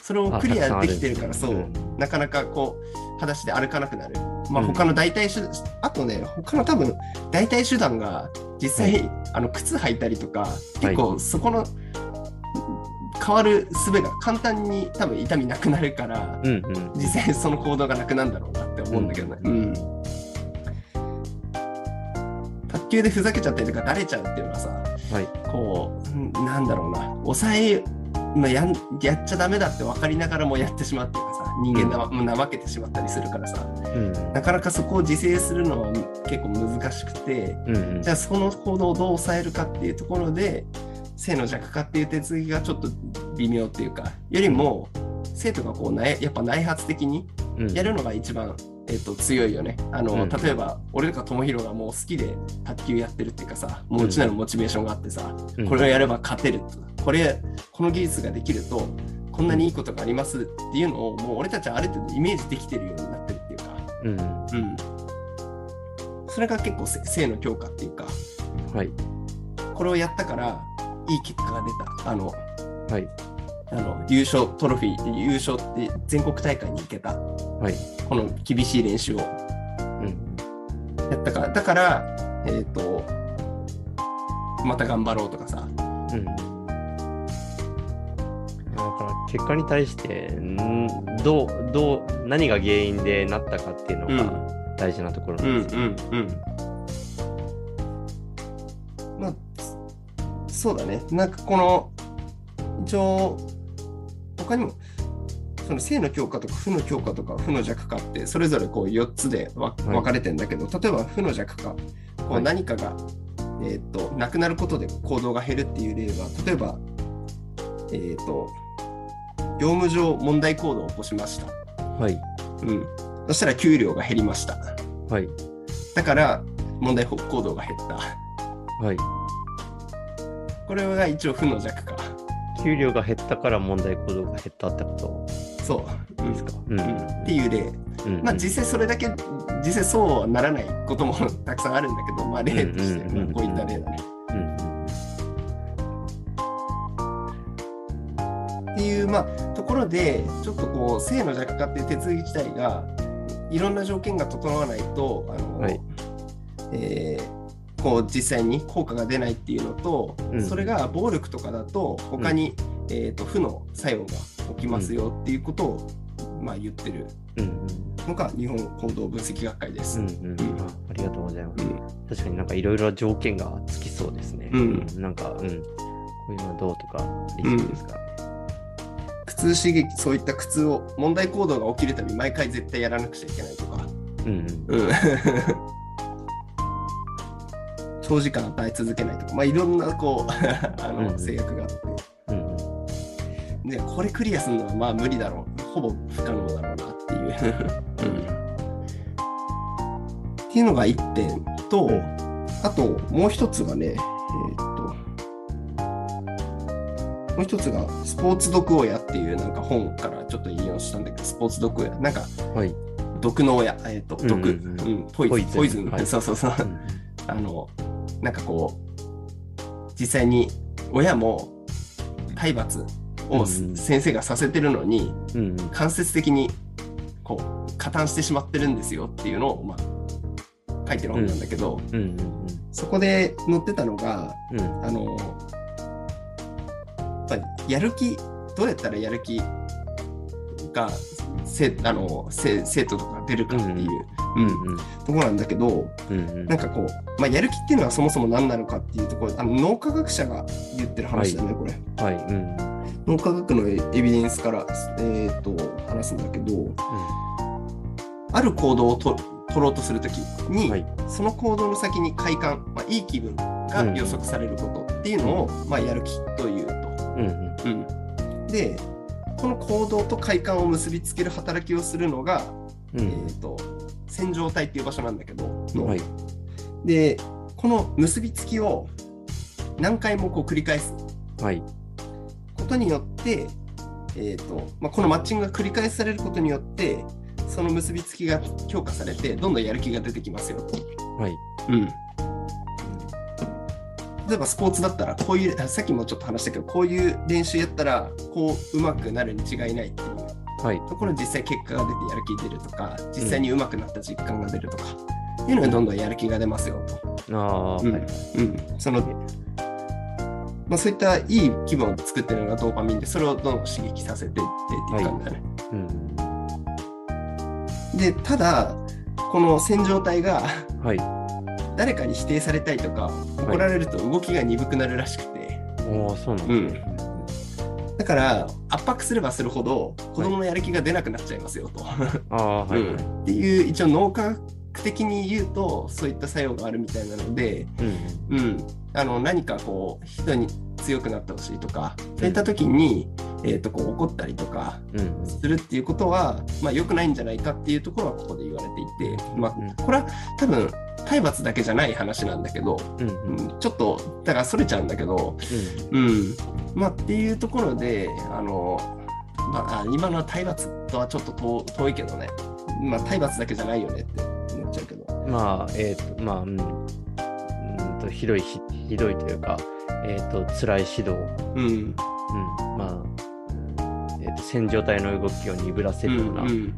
それをクリアできてるから、そう、うん。なかなかこう、裸足で歩かなくなる。まあ、うん。他の代替手段、あとね、他の多分、代替手段が、実際、はい。あの靴履いたりとか、結構そこの、変わる術が簡単に多分痛みなくなるから、うんうん。実際その行動がなくなるんだろう。なって思うんだけどね。うん。卓球でふざけちゃったりとか、だれちゃうっていうのはさ、はい。こう、んなんだろうな、抑え、まあ、やんやっちゃダメだって分かりながらもやってしまうっていうかさ、人間な、怠けてしまったりするからさ、うんなかなかそこを自制するのは結構難しくて、うんうんじゃあその行動をどう抑えるかっていうところで、性の弱化っていう手続きがちょっと微妙っていうか、よりも、生徒がこう内やっぱ内発的にうんやるのが一番えー、と強いよね。あの、うん。例えば俺とか友弘がもう好きで卓球やってるっていうかさもううちなるモチベーションがあってさ、うん。これをやれば勝てると。これこの技術ができるとこんなにいいことがありますっていうのをもう俺たちはある程度イメージできてるようになってるっていうか、うん。うん、それが結構せ性の強化っていうかはい。これをやったからいい結果が出た。あのはい。あの優勝トロフィー優勝って全国大会に行けたはい。この厳しい練習をうん。やったからだからえっ、とまた頑張ろうとかさうん。だから結果に対してんどうどう何が原因でなったかっていうのが大事なところなんですよ。うんまあそうだねなんかこの一応他にもその性の強化とか負の強化とか負の弱化ってそれぞれこう4つで分かれてんだけど、例えば負の弱化こはい。う何かが、えー、となくなることで行動が減るっていう例は例えば、えー、と業務上問題行動を起こしました、はい。うん、そしたら給料が減りました。はい。だから問題行動が減った。はい。これが一応負の弱化給料が減ったから問題行動が減ったってこと？そう、うんですか？うん。うん。っていう例。うん。まあ実際それだけ実際そうはならないこともたくさんあるんだけどまあ例としてこういった例だね。うんっていうまあところでちょっとこう性の弱化っていう手続き自体がいろんな条件が整わないとあの、はい。えーこう実際に効果が出ないっていうのと、うんそれが暴力とかだと他に、えー、と負の作用が起きますよっていうことを、まあ、言ってるうんうんのが日本行動分析学会です。うんうんあありがとうございます。うん確かになんかいろいろ条件がつきそうですね。うんなんか、うん。こういうのはどうとかありそうですか？苦痛刺激そういった苦痛を問題行動が起きるたび毎回絶対やらなくちゃいけないとか、うんうん。うん、長時間与え続けないとか、まあ、いろんなこう [LAUGHS] あの、うん制約があって。うんうん。でこれクリアするのはまあ無理だろう。ほぼ不可能だろうなっていう、[LAUGHS] うん、っていうのが1点と、うん。あともう一つがねえーっともう一つがスポーツ毒親っていうなんか本からちょっと引用したんだけどスポーツ毒親なんかはい。毒の親、えー、と毒、うんうんうん。うんポイズ。ン、ポイズン、はい。そうそうそう、うん。[LAUGHS] あの、なんかこう、実際に親も体罰をうん先生がさせてるのに、間接的にこう加担してしまってるんですよっていうのを、まあ、書いてる本なんだけど、そこで載ってたのが、あの、やっぱりやる気、どうやったらやる気がせあのせ生徒とか出るかっていう、うんうん。うんところなんだけど、うんうん。なんかこう、まあ、やる気っていうのはそもそも何なのかっていうところ、あの脳科学者が言ってる話だね、これ。はい。うん。脳科学のエビデンスから、えー、と話すんだけど、ある行動をと取ろうとするときに、はい。その行動の先に快感、まあ、いい気分が予測されることっていうのを、まあ、やる気というと。うんうん。うん、で、この行動と快感を結びつける働きをするのが、うんえー、と線状体っていう場所なんだけど、脳はい。でこの結びつきを何回もこう繰り返すはい。ことによって、えーとまあ、このマッチングが繰り返されることによってその結びつきが強化されてどんどんやる気が出てきますよと。はい。うん例えばスポーツだったらこういうさっきもちょっと話したけどこういう練習やったらこう上手くなるに違いないっていうはい。ところに実際結果が出てやる気出るとか実際に上手くなった実感が出るとか、っていうのがどんどんやる気が出ますよと。ああ、うんはい。うん、その、まあ、そういったいい気分を作ってるのがドーパミンでそれをどんどん刺激させていってっていう感じだね。うん。でただこの線状体がはい。誰かに否定されたりとか怒られると動きが鈍くなるらしくて、おお、そうなんですね。だから圧迫すればするほど子供のやる気が出なくなっちゃいますよと。ああ、はい。うんっていう一応脳科学的に言うとそういった作用があるみたいなので、うん。うん、あの何かこう人に強くなってほしいとかそういった時に、えー、とこう怒ったりとかうんうんするっていうことは、まあ、良くないんじゃないかっていうところはここで言われていて、まうんあ、これは多分体罰だけじゃない話なんだけど、うんううんん、ちょっとだからそれちゃうんだけど、うん。まあ、っていうところであの、まあ、あ今のは体罰とはちょっと遠遠いけどね、まあ、体罰だけじゃないよねって思っちゃうけど。うんまあえっ、とまあうんうんとひどいひひどいというかえっ、と辛い指導。うん。うん、まあ、えーと戦場体の動きを鈍らせるようなうん指導、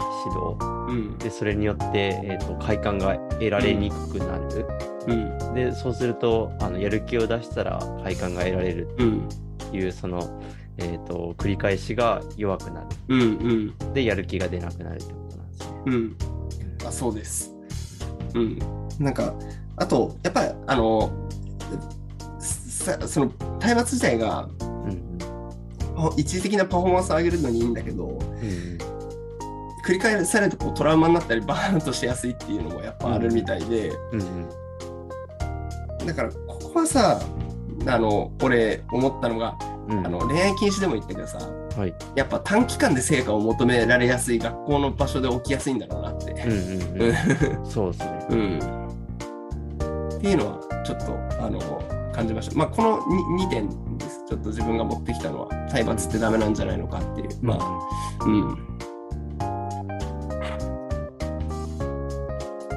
うん。でそれによって、えー、と快感が得られにくくなる、うん。でそうするとあのやる気を出したら快感が得られるうんっていうその、えー、と繰り返しが弱くなる。うんうん。でやる気が出なくなるってことなんですね。うん。あそうです。うん。なんか、あと、やっぱり、あの、さその体罰自体が一時的なパフォーマンスを上げるのにいいんだけど、うんうん繰り返されるとこうトラウマになったりバーンとしやすいっていうのもやっぱあるみたいで、うんうんだからここはさ、あの、俺思ったのが、うんあの恋愛禁止でも言ったけどさ、はいやっぱ短期間で成果を求められやすい学校の場所で起きやすいんだろうなって。うんうんうん [LAUGHS] そうですね。うん。っていうのはちょっとあの感じました。まあこの 2, 点です。ちょっと自分が持ってきたのは体罰ってダメなんじゃないのかっていう。まあ、うん。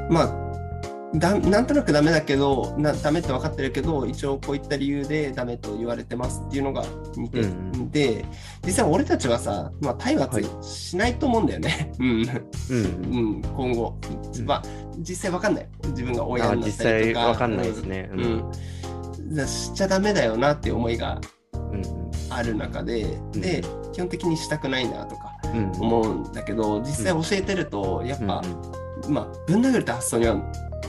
まあだなんとなくダメだけどなダメって分かってるけど一応こういった理由でダメと言われてますっていうのが2点、うんで実際俺たちはさ、まあ、体罰はいしないと思うんだよね、[LAUGHS] うんうんうん、今後、うんまあ、実際わかんない。自分が親あにな実ったりとか。際わかんないですね。うん。うんだしちゃダメだよなっていう思いがうんある中で、うん。で、基本的にしたくないなとか思うんだけど、実際教えてると、やっぱ、うんまあ、ぶん殴るって発想には、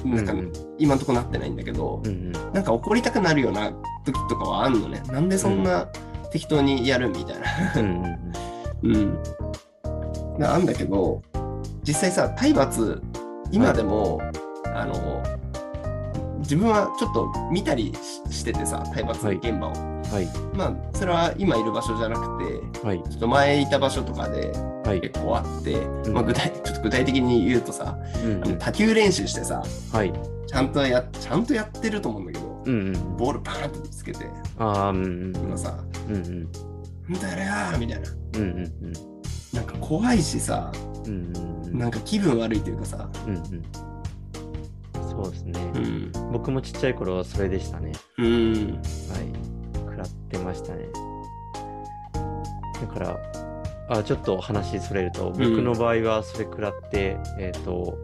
なんか、うん今んとこなってないんだけど、うなんか怒りたくなるような時とかはあんのね。なんでそんな適当にやるみたいな。うんうんうん。があんだけど、実際さ、体罰、今でも、あの、自分はちょっと見たりししててさ、体罰現場を。はい。まあ、それは今いる場所じゃなくて、はい。ちょっと前いた場所とかではい。結構あって、ん。まあ、具体 [LAUGHS] ちょっと具体的に言うとさ、うん。あの卓球練習してさ、はい。ちゃんとや、ちゃんとやってると思うんだけど、うんうん。ボールバーンってぶつけて、ああうんうん今さ、うんうん。なんだよーみたいな。うんうんなんか怖いしさ、うんうん。なんか気分悪いというかさ、うんうんそうですね、うん。僕もちっちゃい頃はそれでしたね。うん。はい。食らってましたね。だからあちょっと話それると僕の場合はそれ食らって、えっ、と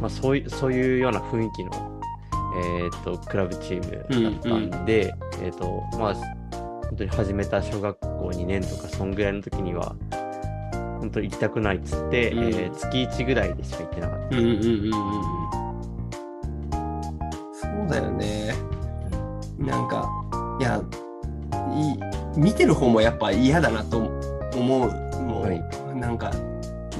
まあそういうそういうような雰囲気のえっ、とクラブチームだったんで、えっ、とまあ本当に始めた小学校2年とかそんぐらいの時には本当に行きたくないっつって、うん。えー月1ぐらいでしか行ってなかった。うんうんうんうんだよね。なんか、いや、いい見てる方もやっぱ嫌だなと思う。もう、はい。なんか、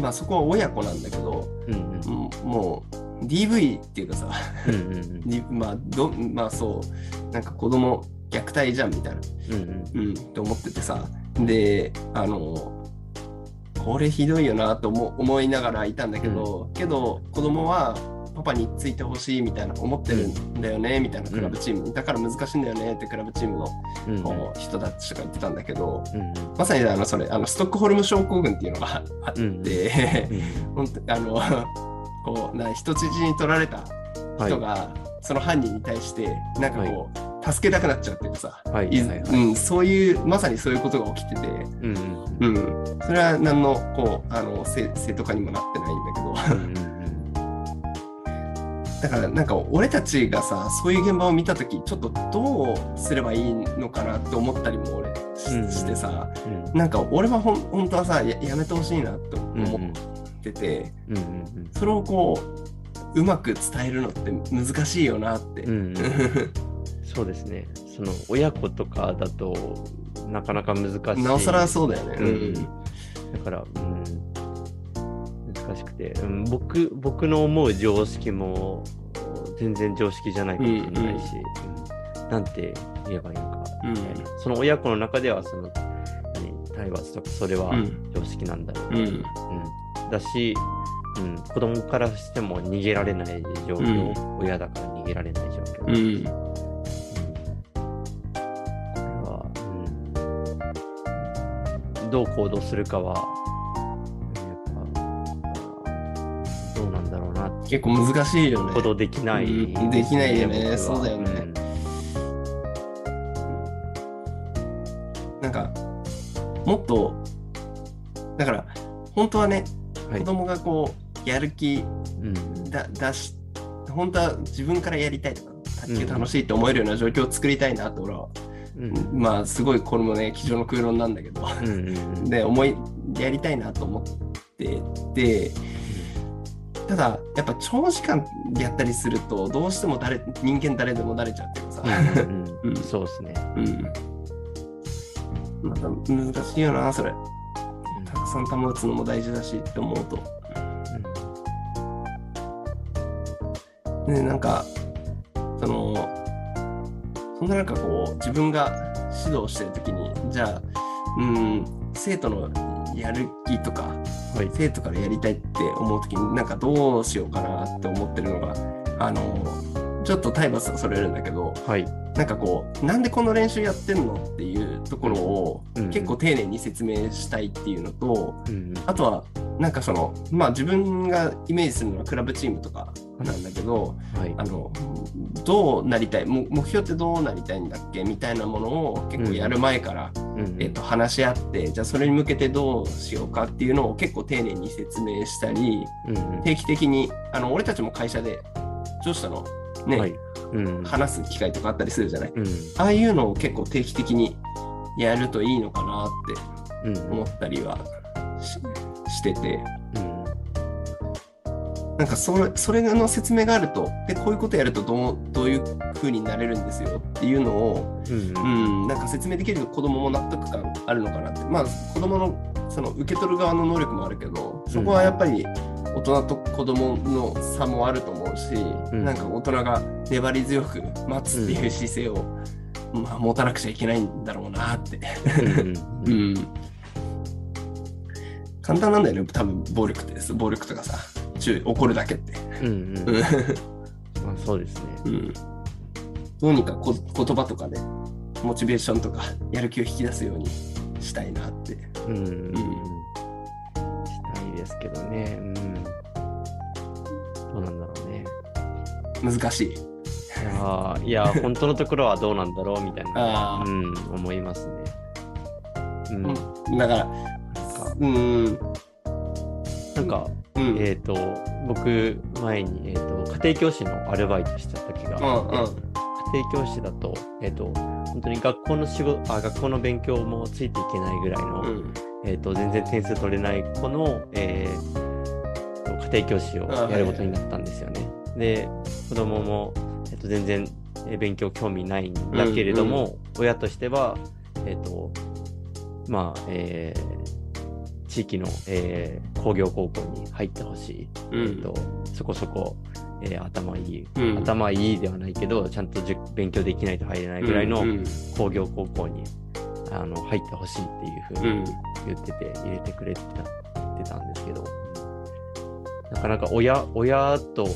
まあそこは親子なんだけど、うんうん。もう DV っていうかさ、うんうんうん。[LAUGHS] にまあど、まあそう、なんか子供虐待じゃんみたいな。うんうん。うん、って思っててさ。であのこれひどいよなと思思いながらいたんだけど、けど子供はパパについてほしいみたいな思ってるんだよね、みたいなクラブチーム。にだから難しいんだよねってクラブチームのうん。うんこう人たちが言ってたんだけど、うんうん。まさにあのそれあのストックホルム症候群っていうのがあって、うんうん。本当あのこうな人質に取られた人が、その犯人に対してなんかこう、助けたくなっちゃうっていうかさ、はいいはい。はいうん、そういうまさにそういうことが起きてて、うんうんうん、それは何のこうあのせ生徒化にもなってないんだけど。うんうんだからなんか俺たちがさそういう現場を見た時ちょっとどうすればいいのかなって思ったりも俺し,、うんてさうんなんか俺はほん本当はさややめてほしいなってうん思ってて、うんうんそれをこううまく伝えるのって難しいよなって。うんうんそうですね。その親子とかだとなかなか難しい。なおさらそうだよね。うんだから、うん、難しくて、うん、僕僕の思う常識も全然常識じゃないかもしれないし、うんなんて言えばいいのか、うん。その親子の中ではその何体罰とかそれはうん。常識なんだろう、うん。うん。だし、うん、子供からしても逃げられない状況、親だから逃げられない状況、うん。うん。これは、うん、どう行動するかは、結構難しいよね。行動できないうんできないよね。そうだよね。なんかもっとだから本当はね子供がこうやる気うんだ出し本当は自分からやりたいとか卓球楽しいって思えるような状況を作りたいなって俺は、うん。まあすごいこれもね机上の空論なんだけど。うんうんうん。[LAUGHS] で思いやりたいなと思っててただやっぱ長時間やったりするとどうしても誰人間誰でも慣れちゃうってさ、うんうんうん。[LAUGHS] そうですね。うん、また難しいよなそれ。たくさん保つのも大事だしって思うと。ねなんかそのそんな中こう自分が指導してる時にじゃあうん生徒のやる気とかはい。生徒からやりたいって思う時になんかどうしようかなって思ってるのがあのちょっと体罰はそれるんだけどはい。なんかこうなんでこの練習やってんのっていうところをうん結構丁寧に説明したいっていうのと、うんあとはなんかそのまあ自分がイメージするのはクラブチームとかなんだけど、はいあ。のどうなりたいも目標ってどうなりたいんだっけみたいなものを結構やる前から、うんえっと話し合ってじゃあそれに向けてどうしようかっていうのを結構丁寧に説明したりうんうん定期的にあの俺たちも会社で上司との？ね、はい。うん。話す機会とかあったりするじゃない？うん。ああいうのを結構定期的にやるといいのかなってうん。思ったりはししててうん。なんかそれそれの説明があるとでこういうことやるとどうどういう風になれるんですよっていうのを、うんうん、なんか説明できると子供も納得感あるのかなってまあ子供のその受け取る側の能力もあるけどそこはやっぱり大人と子供の差もあると思うし、んなんか大人が粘り強く待つっていう姿勢を、まあ、持たなくちゃいけないんだろうなって。うん。[LAUGHS] 簡単なんだよね、多分暴力ってです。暴力とかさ、注意、怒るだけって。うんうん。う [LAUGHS] まあそうですね。ん。どうにかこ言葉とかで、モチベーションとか、やる気を引き出すようにしたいなって。うんうんうん。したいですけどね。うん。どうなんだろうね。難しい。いやーいや、本当のところはどうなんだろうみたいな、うん、思いますね。うん。だから、うん、なんかうん。えっ、と、僕、前に、えー、と家庭教師のアルバイトした時が、うんうん家庭教師だと、えっ、と、本当に学校の仕事あ、学校の勉強もついていけないぐらいの、うん。えっ、と、全然点数取れない子の、えーと家庭教師をやることになったんですよね。で、子供も、えっ、と、全然、えー勉強興味ないんだけれども、親としては、えっ、と、まあ、えー地域の、えー工業高校に入ってほしい。うん。えっ、と、そこそこ、えー頭いい、うん。頭いいではないけど、ちゃんと勉強できないと入れないぐらいのうん工業高校に、あの入ってほしいっていうふうにうん。言ってて、入れてくれてた言ってたんですけど、なかなか親親と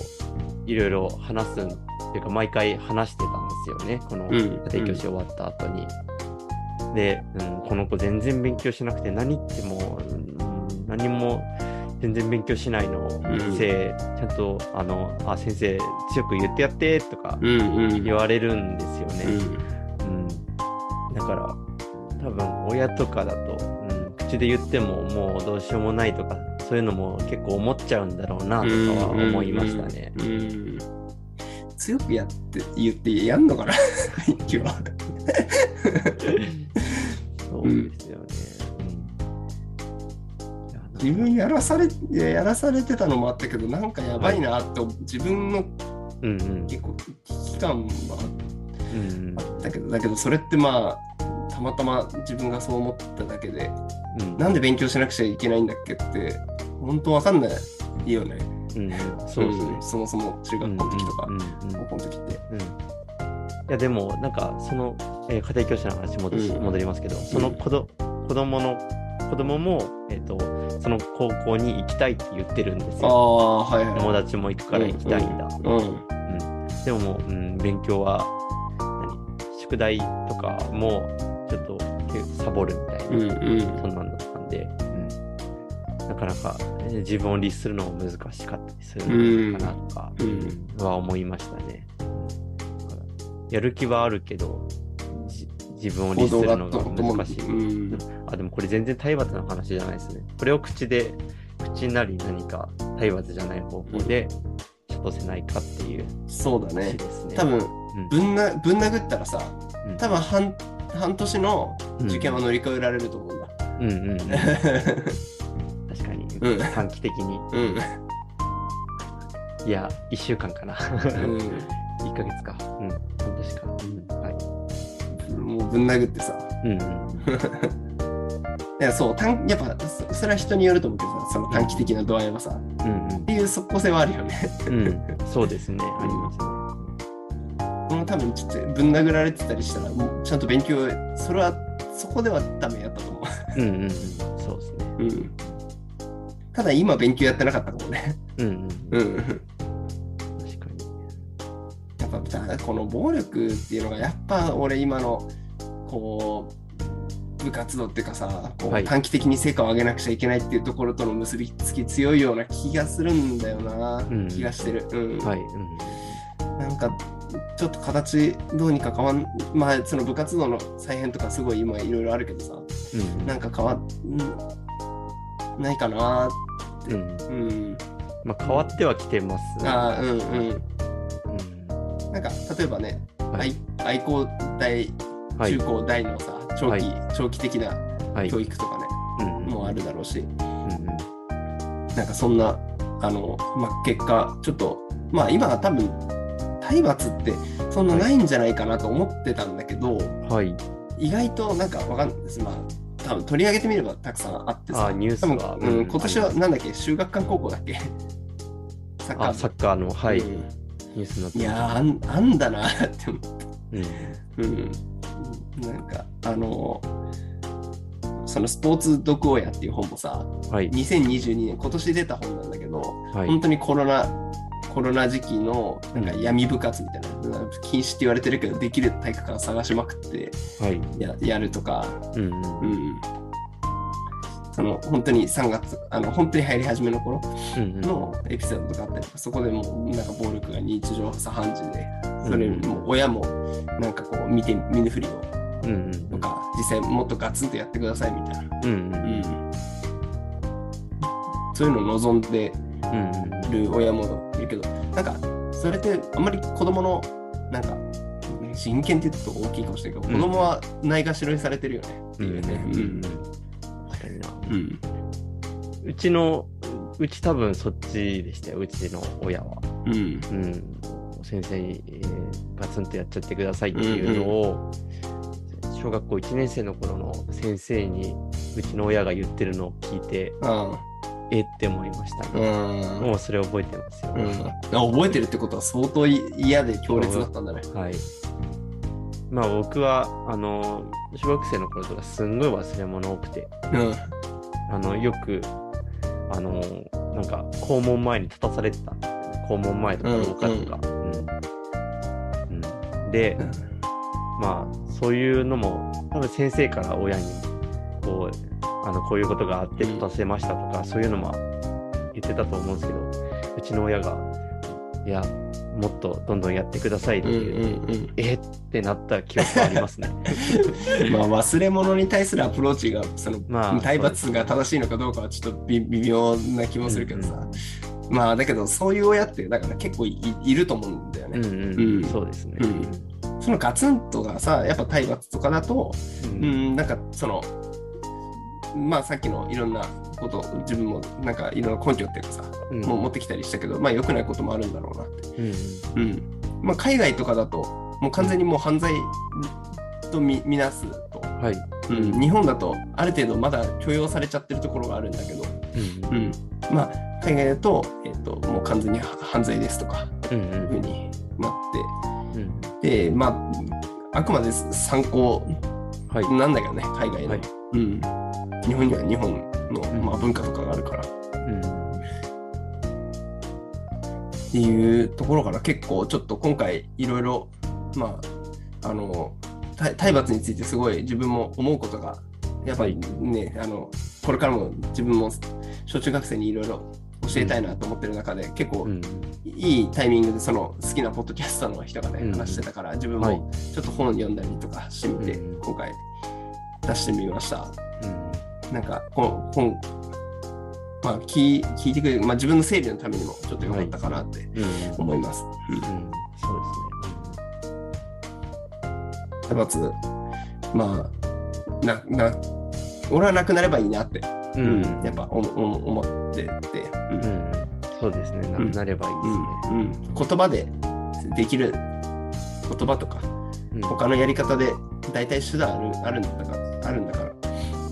いろいろ話すんっていうか、毎回話してたんですよね、このうん。家庭教師終わった後に。で、うん、この子全然勉強しなくて、何言っても、うん、何も全然勉強しないのを先生、ちゃんと、あの、あ、先生、強く言ってやってとかうんうん。言われるんですよね。うん。うん、だから多分親とかだと、うん、口で言ってももうどうしようもないとかそういうのも結構思っちゃうんだろうなとかは思いましたね。うん。うん強くやって言ってやんのかな [LAUGHS] 今日は。そうですよ自分やらされいややらされてたのもあったけどなんかやばいなって自分のうんうん。結構危機感はうんあったけどだけどそれってまあたまたま自分がそう思っただけでうん。なんで勉強しなくちゃいけないんだっけって本当わかんないよね。うんうん。そうですね。ん。そもそも中学校の時とかうんうんうん。高校の時って。うん。いやでもなんかその、えー家庭教師の話戻戻りますけどその子ど、子供の子供も、えっとその高校に行きたいって言ってるんですあよ。あ、はいはい。友達も行くから行きたいんだ。うん。うんでももう、うん、勉強は何宿題とかもちょっとサボるみたいな、うんうん。そんなんだったんで、うん、なかなかえー自分を律するのも難しかったりするのかなとかうん。は思いましたね。だからやる気はあるけど、じ自分を律するのが難しい。うん。あ、でもこれ全然体罰の話じゃないですね。これを口で、口なり何か体罰じゃない方法で諭せないかっていう話そうだね。多分、うん、ぶんな、ぶん殴ったらさ、うん多分半、半年の受験はうん乗り越えられると思うんだ。うんうんうん、[LAUGHS] 確かに、うん短期的に。うん。いや、1週間かな。う1 [LAUGHS] ヶ月か。うん、半年か。う。ん。もうぶん殴ってさ。うんうん。いや、そう、短やっぱ、そそれは人によると思うけどさ、その短期的な度合いはさ、っうんていう即効性はあるよね。うん。うん、そうですね。ありますね。もう多分ちょっとぶん殴られてたりしたら、もうちゃんと勉強、それは、そこでは多分やったと思うんうんうん。そうですね。う。うん。ただ今勉強やってなかったかもね。うんうん。うん。確かに。やっぱだこの暴力っていうのがやっぱ俺今のこう部活動っていうかさこうはい短期的に成果を上げなくちゃいけないっていうところとの結びつき強いような気がするんだよな、ん気がしてる、うんはい。うんなんかちょっと形どうにか変わんまあその部活動の再編とかすごい今いろいろあるけどさうんなんか変わんないかなうん。うんまあ、変わってはきてます、ね。あーうんうんうん。なんか例えばね、はい。愛愛工大はい中。高大のさ長期、はい長期的なはい。教育とかね、うんもうあるだろうし、うんなんかそんな、あの、まあ、結果、ちょっと、まあ今は多分、体罰ってそんなないんじゃないかなと思ってたんだけど、うん。はい。意外となんかわかんないです。まあ、多分取り上げてみればたくさんあってさ、あニュース多は分、うんうん今年はなんだっけ、修学館高校だっけ？サッカーあ、サッカーの、はい。うんニュースになっていやあん、あんだなって思って。すうん。うん。なんか、あの、そのスポーツ読親っていう本もさ、はい。2022年、今年出た本なんだけど、はい。本当にコロナ、コロナ時期のなんか闇部活みたいな、禁止って言われてるけど、できる体育館探しまくってはい。ややるとか、うんうん。うん。その本当に3月、あの本当に入り始めの頃。のエピソードとかあったりとか、そこでもうなんか暴力が日常茶飯事で、それも親もなんかこう見て見ぬふりをうんうん。とか、実際もっとガツンとやってくださいみたいな、うんうん。うん、そういうのを望んでうんる親もいるけど、なんかそれってあんまり子供のなんか人権って言うと大きいかもしれないけど、うん。子供はないがしろにされてるよねってうんいうね。うん。うんうん。うちのうち多分そっちでしたようちの親は。うん。うん。先生に、えーガツンとやっちゃってくださいっていうのを、小学校1年生の頃の先生にうちの親が言ってるのを聞いてあえって思いましたあね、うん。もうそれ覚えてますよ、うん、あ覚えてるってことは相当い嫌で強烈だったんだね。はいまあ僕はあの小学生の頃とかすんごい忘れ物多くて。うんあのよくあのなんか校門前に立たされてたんですよね校門前とか廊下とか、うん。うん。で、まあそういうのも多分先生から親にこうあのこういうことがあって立たせましたとか、そういうのも言ってたと思うんですけどうちの親がいやもっとどんどんやってくださいってうんいう、うんうんえってなった記憶はありますね。[LAUGHS] まあ忘れ物に対するアプローチがその、まあ体罰が正しいのかどうかはちょっと微微妙な気もするけどさ、まあだけどそういう親ってだから結構いいると思うんだよね。うんうん、うん。そうですね。うん。そのガツンとがさやっぱ体罰とかだと、ううんん、なんかそのまあさっきのいろんなことを自分もなんかいろんな根拠っていうかさ、うん。もう持ってきたりしたけどまあ良くないこともあるんだろうなって。うん。うん。まあ、海外とかだともう完全にもう犯罪とみ見なすと、はい。うん、日本だとある程度まだ許容されちゃってるところがあるんだけど、うん。うん、まあ海外だと,、えっともう完全に犯罪ですとかうんいうふうになっうん。てでまああくまで参考はい。なんだけどね海外の、はい。うん。日本には日本の、んまあ、文化とかがあるから。うん。っていうところから結構ちょっと今回いろいろまああの体体罰についてすごい自分も思うことがやっぱりね、あのこれからも自分も小中学生にいろいろ教えたいなと思ってる中で、結構うん。いいタイミングでその好きなポッドキャストの人がね、うん話してたから自分はいもちょっと本読んだりとかしてみて、うん今回出してみました。うん。なんか本本まあ聞い聞いてくれる、まあ、自分の整理のためにもちょっと良かったかなってうん。思います。うんうん。そう体罰、まあ、な、な、俺はなくなればいいなって、ですね。うん。やっぱおお思ってて、うんうん。そうですね。なうんなればいいですね。うんうん言葉でできる言葉とか、うん他のやり方で大体手段あるあるんだから、あるんだから。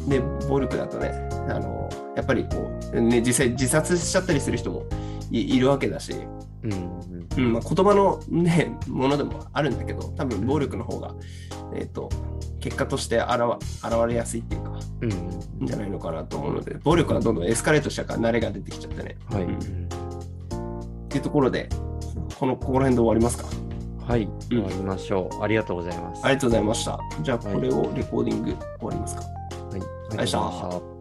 で、暴力だとね、あの、やっぱりこう、ね、実際自殺しちゃったりする人もいいるわけだし、うん。うんうんまあ、言葉の、ね、ものでもあるんだけど、多分暴力の方が、えっ、と、結果として現現れやすいっていうか、うん。じゃないのかなと思うので、暴力はどんどんエスカレートしたから慣れが出てきちゃってね。はい。うんっていうところで、この、ここら辺で終わりますか？はい。うん終わりましょう。ありがとうございます。ありがとうございました。じゃあ、はいこれをレコーディング終わりますか？はい。ありが